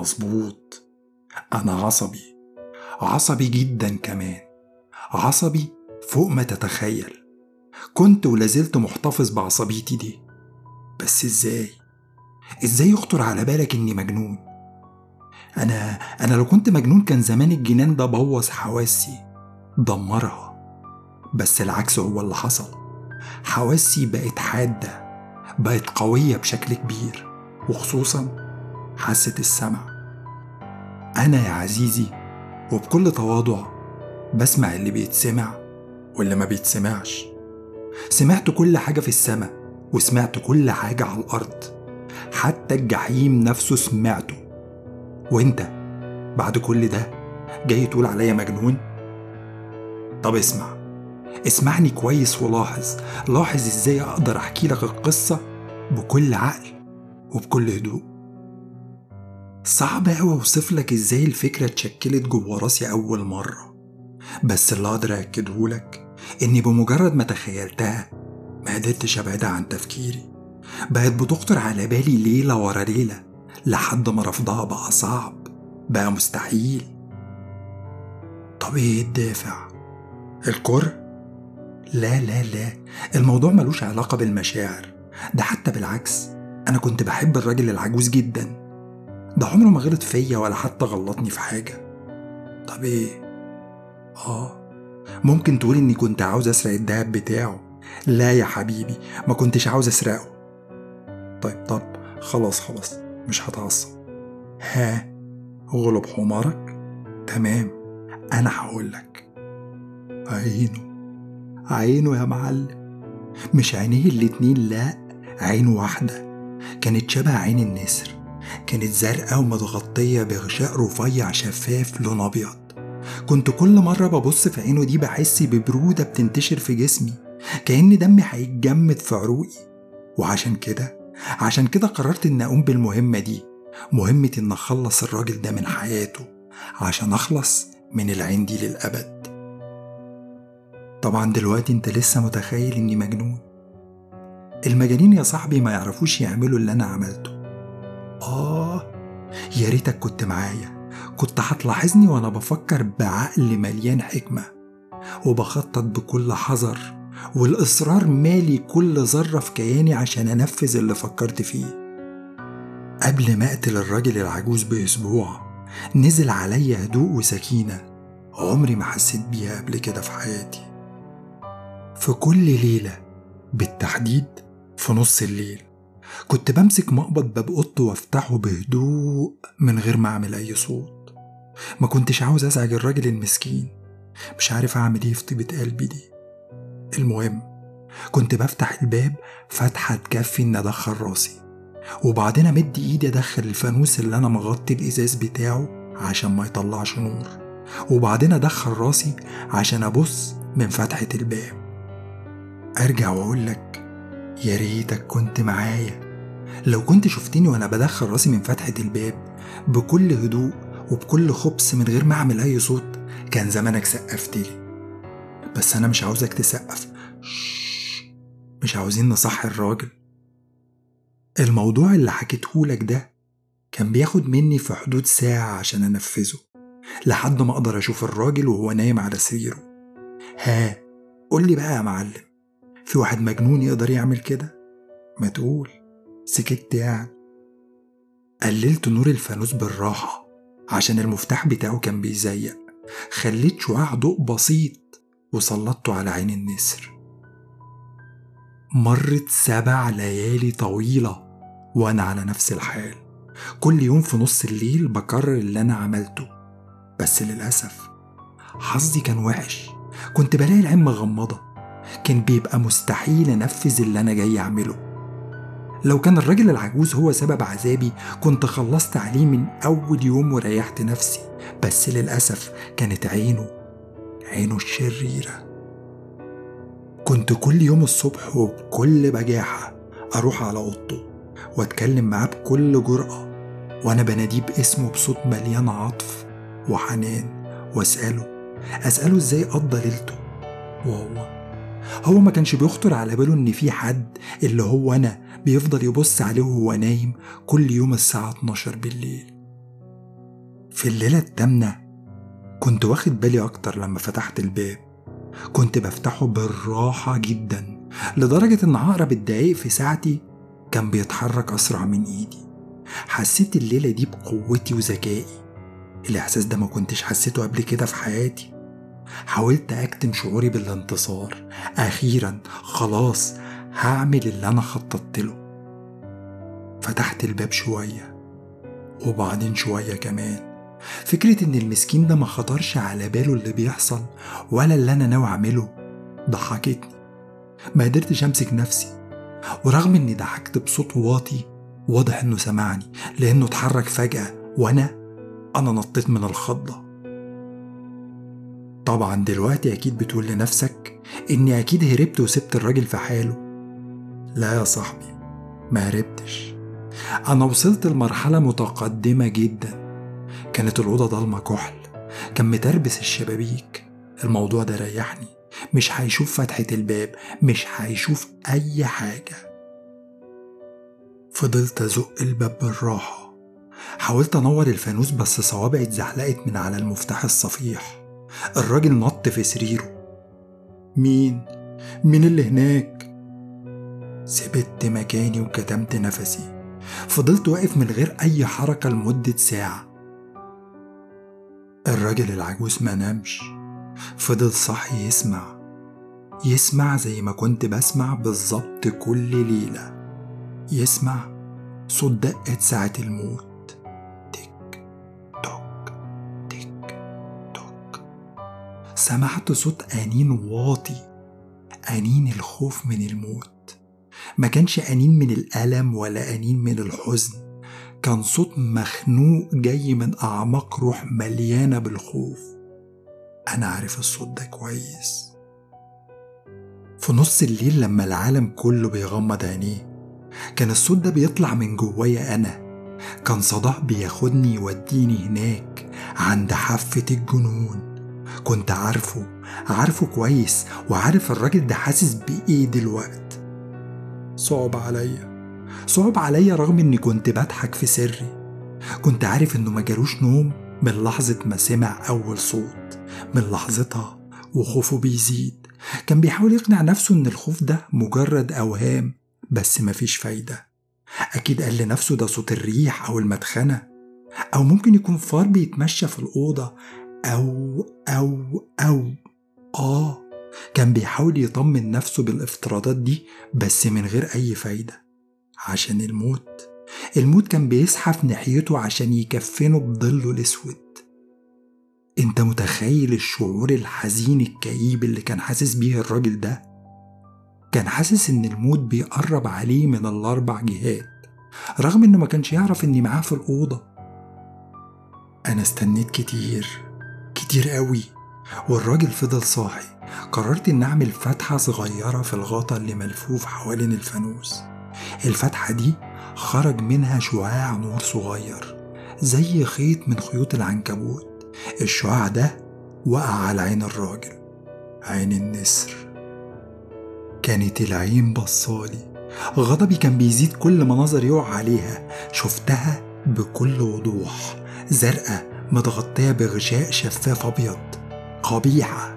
مظبوط. أنا عصبي. عصبي جدا كمان. عصبي فوق ما تتخيل. كنت ولازلت محتفظ بعصبيتي دي. بس إزاي؟ إزاي يخطر على بالك إني مجنون؟ أنا أنا لو كنت مجنون كان زمان الجنان ده بوظ حواسي. دمرها. بس العكس هو اللي حصل. حواسي بقت حادة. بقت قوية بشكل كبير. وخصوصا حاسة السمع. أنا يا عزيزي وبكل تواضع بسمع اللي بيتسمع واللي ما بيتسمعش. سمعت كل حاجة في السماء وسمعت كل حاجة على الأرض. حتى الجحيم نفسه سمعته. وأنت بعد كل ده جاي تقول عليا مجنون؟ طب اسمع اسمعني كويس ولاحظ. لاحظ إزاي أقدر أحكي لك القصة بكل عقل وبكل هدوء. صعب أوي أوصف لك إزاي الفكرة اتشكلت جوا راسي أول مرة. بس اللي أقدر أكدهولك إني بمجرد ما تخيلتها ما قدرتش أبعدها عن تفكيري. بقت بتخطر على بالي ليلة ورا ليلة لحد ما رفضها بقى صعب بقى مستحيل. طب إيه الدافع؟ الكره؟ لا لا لا. الموضوع ملوش علاقة بالمشاعر. ده حتى بالعكس أنا كنت بحب الراجل العجوز جدا. ده عمره ما غلط فيا ولا حتى غلطني في حاجة. طب إيه؟ آه. ممكن تقول إني كنت عاوز أسرق الدهب بتاعه. لا يا حبيبي ما كنتش عاوز أسرقه. طيب طب خلاص خلاص مش هتعصب. ها؟ غلب حمارك؟ تمام. أنا هقولك عينه. عينه يا معلم. مش عينيه الاتنين لا عين واحدة. كانت شبه عين النسر. كانت زرقاء ومتغطية بغشاء رفيع شفاف لون أبيض. كنت كل مرة ببص في عينه دي بحس ببرودة بتنتشر في جسمي كأن دمي هيتجمد في عروقي. وعشان كده عشان كده قررت إن أقوم بالمهمة دي. مهمة إن أخلص الراجل ده من حياته عشان أخلص من العين دي للأبد. طبعا دلوقتي أنت لسه متخيل إني مجنون. المجانين يا صاحبي ما يعرفوش يعملوا اللي أنا عملته. آه يا ريتك كنت معايا. كنت هتلاحظني وأنا بفكر بعقل مليان حكمة وبخطط بكل حذر والإصرار مالي كل ذرة في كياني عشان أنفذ اللي فكرت فيه. قبل ما أقتل الراجل العجوز بأسبوع نزل عليا هدوء وسكينة عمري ما حسيت بيها قبل كده في حياتي. في كل ليلة بالتحديد في نص الليل كنت بمسك مقبض باب اوضته وافتحه بهدوء من غير ما أعمل أي صوت. ما كنتش عاوز أزعج الراجل المسكين. مش عارف أعمل إيه في طيبة قلبي دي. المهم كنت بفتح الباب فتحة تكفي ان أدخل راسي. وبعدين أمد إيدي أدخل الفانوس اللي أنا مغطي الإزاز بتاعه عشان ما يطلعش نور. وبعدين أدخل راسي عشان أبص من فتحة الباب. أرجع وأقول لك يا ريتك كنت معايا. لو كنت شفتني وأنا بدخل راسي من فتحة الباب بكل هدوء وبكل خبث من غير ما أعمل أي صوت كان زمانك سقفت لي. بس أنا مش عاوزك تسقف. مش عاوزين نصحي الراجل. الموضوع اللي حكيتهولك ده كان بياخد مني في حدود ساعة عشان أنفذه لحد ما أقدر أشوف الراجل وهو نايم على سريره. ها قولي بقى يا معلم. في واحد مجنون يقدر يعمل كده؟ ما تقول. سكت يعني. قللت نور الفانوس بالراحة عشان المفتاح بتاعه كان بيزيق. خليت شعاع ضوء بسيط وسلطته على عين النسر. مرت سبع ليالي طويلة وأنا على نفس الحال. كل يوم في نص الليل بكرر اللي أنا عملته. بس للأسف حظي كان وحش. كنت بلاقي العين مغمضة. كان بيبقى مستحيل أنفذ اللي أنا جاي أعمله. لو كان الراجل العجوز هو سبب عذابي كنت خلصت عليه من أول يوم وريحت نفسي. بس للأسف كانت عينه عينه الشريرة كنت كل يوم الصبح وبكل بجاحة أروح على أوضته وأتكلم معاه بكل جرأة وأنا بناديه باسمه بصوت مليان عطف وحنان وأسأله أسأله إزاي قضى ليلته؟ وهو هو ما كانش بيخطر على باله إن في حد اللي هو أنا بيفضل يبص عليه وهو نايم كل يوم الساعة 12 بالليل. في الليلة التامنة كنت واخد بالي أكتر لما فتحت الباب. كنت بفتحه بالراحة جدا لدرجة إن عقرب الدقايق في ساعتي كان بيتحرك أسرع من إيدي. حسيت الليلة دي بقوتي وذكائي. الإحساس ده ما كنتش حسيته قبل كده في حياتي. حاولت أكتم شعوري بالانتصار. أخيرا خلاص هعمل اللي أنا خططت له. فتحت الباب شوية وبعدين شوية كمان. فكرة إن المسكين ده ما خطرش على باله اللي بيحصل ولا اللي أنا ناوي أعمله ضحكتني. ما قدرتش أمسك نفسي. ورغم إني ضحكت بصوت واطي واضح إنه سمعني لأنه اتحرك فجأة وأنا أنا نطيت من الخضة. طبعا دلوقتي أكيد بتقول لنفسك إني أكيد هربت وسبت الراجل في حاله. لا يا صاحبي ما هربتش. أنا وصلت لمرحلة متقدمة جدا. كانت الأوضة ضلمة كحل كان متربس الشبابيك. الموضوع ده ريحني. مش هيشوف فتحة الباب مش هيشوف أي حاجة. فضلت أزق الباب بالراحة. حاولت أنور الفانوس بس صوابعي اتزحلقت من على المفتاح الصفيح. الراجل نط في سريره. مين؟ مين اللي هناك؟ سبت مكاني وكتمت نفسي. فضلت واقف من غير أي حركة لمدة ساعة. الراجل العجوز ما نامش. فضل صاحي يسمع. يسمع زي ما كنت بسمع بالظبط كل ليلة. يسمع صوت دقة ساعة الموت. سمعت صوت أنين واطي أنين الخوف من الموت. ما كانش أنين من الألم ولا أنين من الحزن كان صوت مخنوق جاي من أعماق روح مليانة بالخوف. أنا عارف الصوت ده كويس. في نص الليل لما العالم كله بيغمض عينيه كان الصوت ده بيطلع من جوايا أنا. كان صداع بياخدني يوديني هناك عند حافة الجنون. كنت عارفه عارفه كويس وعارف الراجل ده حاسس بإيه دلوقت. صعب عليا. صعب عليا رغم إني كنت بضحك في سري. كنت عارف إنه ما جالوش نوم من لحظة ما سمع أول صوت من لحظتها وخوفه بيزيد. كان بيحاول يقنع نفسه إن الخوف ده مجرد أوهام بس مفيش فايدة. أكيد قال لنفسه ده صوت الريح أو المدخنة أو ممكن يكون فار بيتمشى في الأوضة أو أو أو. آه كان بيحاول يطمن نفسه بالافتراضات دي بس من غير أي فايدة. عشان الموت. الموت كان بيزحف ناحيته عشان يكفنه بظله الأسود. أنت متخيل الشعور الحزين الكئيب اللي كان حاسس بيه الراجل ده؟ كان حاسس إن الموت بيقرب عليه من الأربع جهات رغم إنه ما كانش يعرف إني معاه في الأوضة. أنا استنيت كتير. كتير قوي. والراجل فضل صاحي. قررت إن أعمل فتحة صغيرة في الغطا اللي ملفوف حوالين الفانوس. الفتحة دي خرج منها شعاع نور صغير زي خيط من خيوط العنكبوت. الشعاع ده وقع على عين الراجل. عين النسر. كانت العين بصالي. غضبي كان بيزيد كل ما نظري يقع عليها. شفتها بكل وضوح. زرقاء. متغطية بغشاء شفاف أبيض. قبيحة.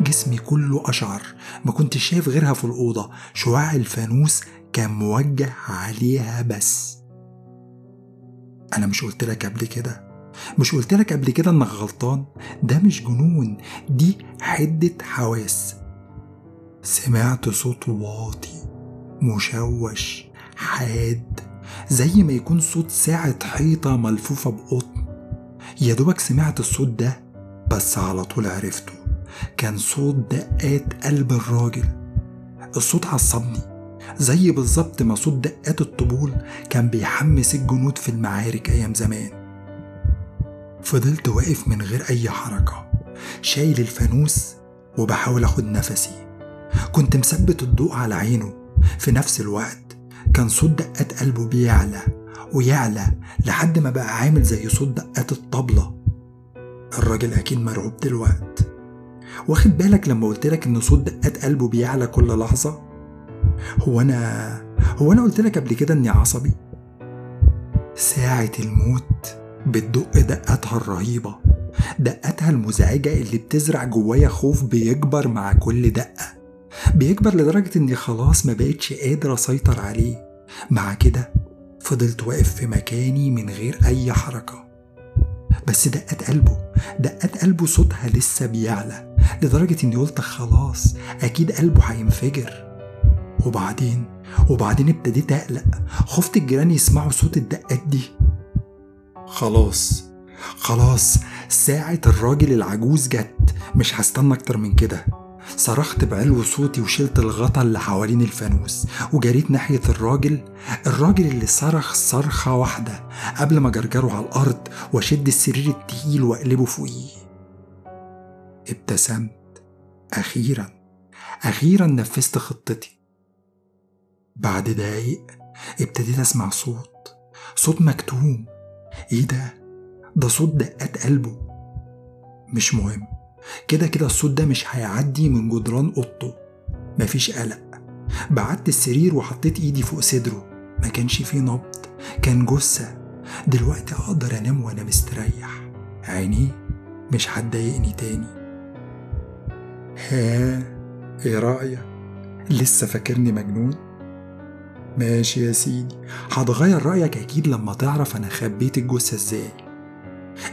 جسمي كله أشعر. ما كنتش شايف غيرها في الأوضة. شعاع الفانوس كان موجه عليها بس. أنا مش قلت لك قبل كده. مش قلت لك قبل كده إنك غلطان. ده مش جنون. دي حدة حواس. سمعت صوت واطي مشوش حاد زي ما يكون صوت ساعة حيطة ملفوفة بقطن يا دوبك سمعت الصوت ده بس على طول عرفته. كان صوت دقات قلب الراجل. الصوت عصبني زي بالظبط ما صوت دقات الطبول كان بيحمس الجنود في المعارك أيام زمان. فضلت واقف من غير أي حركة. شايل الفانوس وبحاول أخد نفسي. كنت مثبت الضوء على عينه. في نفس الوقت كان صوت دقات قلبه بيعلى. ويعلى لحد ما بقى عامل زي صوت دقات الطبلة. الراجل أكيد مرعوب دلوقت. واخد بالك لما قلتلك إن صوت دقات قلبه بيعلى كل لحظة؟ هو أنا هو أنا قلت لك قبل كده إني عصبي؟ ساعة الموت بتدق دقاتها الرهيبة. دقاتها المزعجة اللي بتزرع جوايا خوف بيكبر مع كل دقة. بيكبر لدرجة إني خلاص ما بقتش قادر أسيطر عليه. مع كده فضلت واقف في مكاني من غير أي حركة. بس دقات قلبه دقات قلبه صوتها لسه بيعلى لدرجة إني قلت خلاص أكيد قلبه هينفجر. وبعدين؟ وبعدين ابتديت أقلق خفت الجيران يسمعوا صوت الدقات دي. خلاص خلاص ساعة الراجل العجوز جت مش هستنى أكتر من كده. صرخت بعلو صوتي وشلت الغطا اللي حوالين الفانوس وجريت ناحية الراجل. الراجل اللي صرخ صرخة واحدة قبل ما جرجره على الأرض وأشد السرير التقيل وأقلبه فوقيه. ابتسمت. أخيرا. أخيرا نفذت خطتي. بعد دقايق ابتديت أسمع صوت. صوت مكتوم. إيه ده؟ ده صوت دقات قلبه. مش مهم. كده كده الصوت ده مش هيعدي من جدران اوضته مفيش قلق. بعدت السرير وحطيت ايدي فوق صدره. ما كانش فيه نبض. كان جثة. دلوقتي أقدر انام وأنا مستريح. عينيه مش هتضايقني تاني. ها إيه رأيك؟ لسه فاكرني مجنون؟ ماشي يا سيدي. هتغير رأيك أكيد لما تعرف أنا خبيت الجثة إزاي.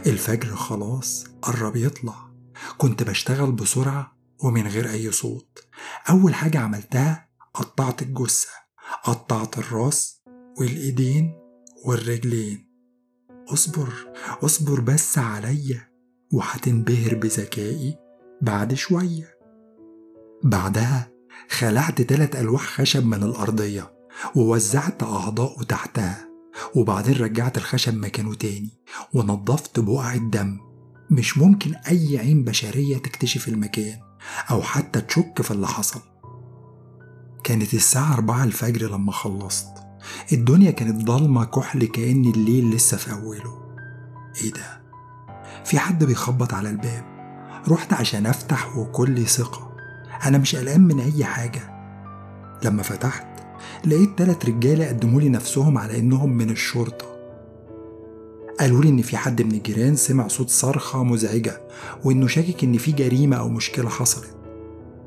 الفجر خلاص قرب يطلع. كنت بشتغل بسرعة ومن غير أي صوت. أول حاجة عملتها قطعت الجثة قطعت الراس والإيدين والرجلين. اصبر اصبر بس عليا وهتنبهر بذكائي بعد شوية. بعدها خلعت تلات ألواح خشب من الأرضية ووزعت أعضاءه تحتها وبعدين رجعت الخشب مكانه تاني ونظفت بقع الدم. مش ممكن أي عين بشرية تكتشف المكان أو حتى تشك في اللي حصل. كانت الساعة أربعة الفجر لما خلصت. الدنيا كانت ضلمة كحل كأن الليل لسه في أوله. إيه ده؟ في حد بيخبط على الباب. رحت عشان أفتح وكل ثقة. أنا مش قلقان من أي حاجة. لما فتحت لقيت تلات رجالة قدمولي نفسهم على إنهم من الشرطة. قالوا لي إن في حد من الجيران سمع صوت صرخة مزعجة وإنه شاكك إن في جريمة أو مشكلة حصلت.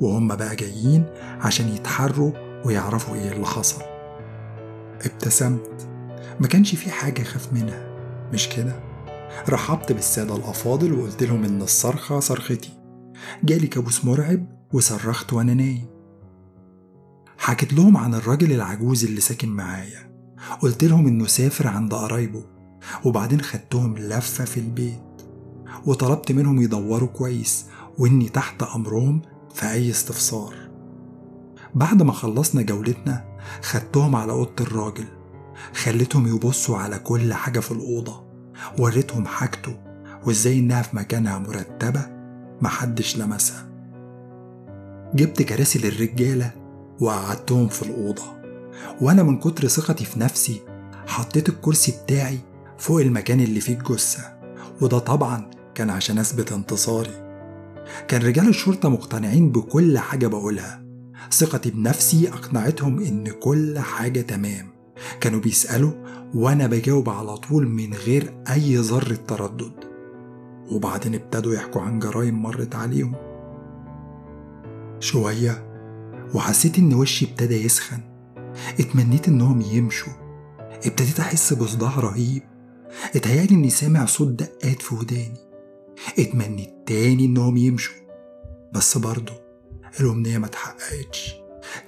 وهم بقى جايين عشان يتحروا ويعرفوا إيه اللي حصل. ابتسمت. ما كانش في حاجة أخاف منها. مش كده؟ رحبت بالسادة الأفاضل وقلت لهم إن الصرخة صرختي. جالي كابوس مرعب وصرخت وأنا نايم. حكيت لهم عن الراجل العجوز اللي ساكن معايا. قلت لهم إنه سافر عند قرايبه. وبعدين خدتهم لفة في البيت. وطلبت منهم يدوروا كويس وإني تحت أمرهم في أي استفسار. بعد ما خلصنا جولتنا خدتهم على أوضة الراجل. خليتهم يبصوا على كل حاجة في الأوضة. وريتهم حاجته وإزاي إنها في مكانها مرتبة محدش لمسها. جبت كراسي للرجالة وقعدتهم في الأوضة. وأنا من كتر ثقتي في نفسي حطيت الكرسي بتاعي فوق المكان اللي فيه الجثة وده طبعا كان عشان أثبت انتصاري. كان رجال الشرطة مقتنعين بكل حاجة بقولها. ثقتي بنفسي أقنعتهم إن كل حاجة تمام. كانوا بيسألوا وأنا بجاوب على طول من غير أي ذرة تردد. وبعدين ابتدوا يحكوا عن جرايم مرت عليهم. شوية وحسيت إن وشي ابتدى يسخن. اتمنيت إنهم يمشوا. ابتديت أحس بصداع رهيب. اتهيألي إني سامع صوت دقات في وداني. اتمنيت تاني إنهم يمشوا. بس برضه الأمنية ما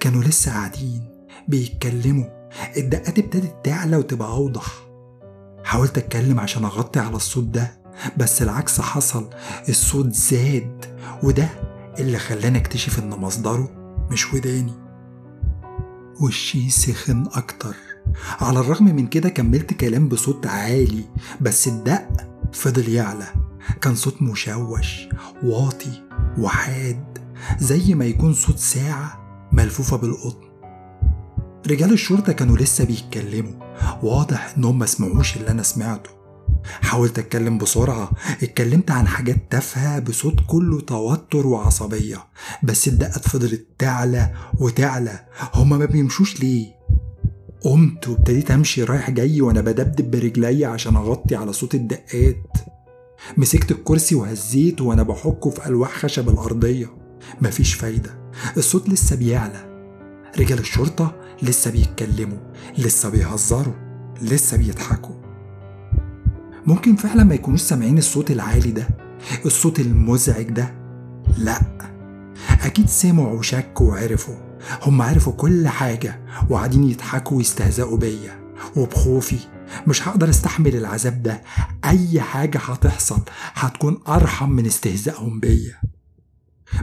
كانوا لسه قاعدين بيتكلموا. الدقات ابتدت تعلى وتبقى أوضح. حاولت أتكلم عشان أغطي على الصوت ده بس العكس حصل. الصوت زاد وده اللي خلاني أكتشف إن مصدره مش وداني. وشي سخن أكتر. على الرغم من كده كملت كلام بصوت عالي بس الدق فضل يعلى. كان صوت مشوش واطي وحاد زي ما يكون صوت ساعة ملفوفة بالقطن. رجال الشرطة كانوا لسه بيتكلموا. واضح انهم ما سمعوش اللي أنا سمعته. حاولت أتكلم بسرعة اتكلمت عن حاجات تافهة بصوت كله توتر وعصبية بس الدقات فضلت تعلى وتعلى. هما ما بيمشوش ليه؟ قمت وابتديت امشي رايح جاي وأنا بدبدب برجلي عشان اغطي على صوت الدقات. مسكت الكرسي وهزيته وأنا بحكه في الواح خشب الارضية. مفيش فايدة. الصوت لسه بيعلى. رجال الشرطة لسه بيتكلموا. لسه بيهزروا. لسه بيضحكوا. ممكن فعلا ما يكونوش سامعين الصوت العالي ده؟ الصوت المزعج ده؟ لا. أكيد سمعوا وشكوا وعرفوا. هم عرفوا كل حاجة وقاعدين يضحكوا ويستهزئوا بيا. وبخوفي مش هقدر استحمل العذاب ده. أي حاجة هتحصل هتكون أرحم من استهزائهم بيا.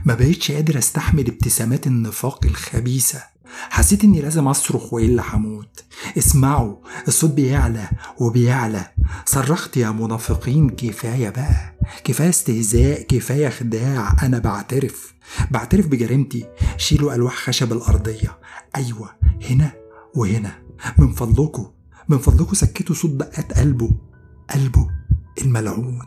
ما بقيتش قادر أستحمل ابتسامات النفاق الخبيثة. حسيت إني لازم أصرخ وإلا هموت. اسمعوا الصوت بيعلى وبيعلى. صرخت يا منافقين كفاية بقى. كفاية استهزاء كفاية خداع. أنا بعترف. بعترف بجريمتي. شيلوا ألواح خشب الأرضية. أيوه هنا وهنا. من فضلكم من فضلكم سكتوا صوت دقات قلبه. قلبه الملعون.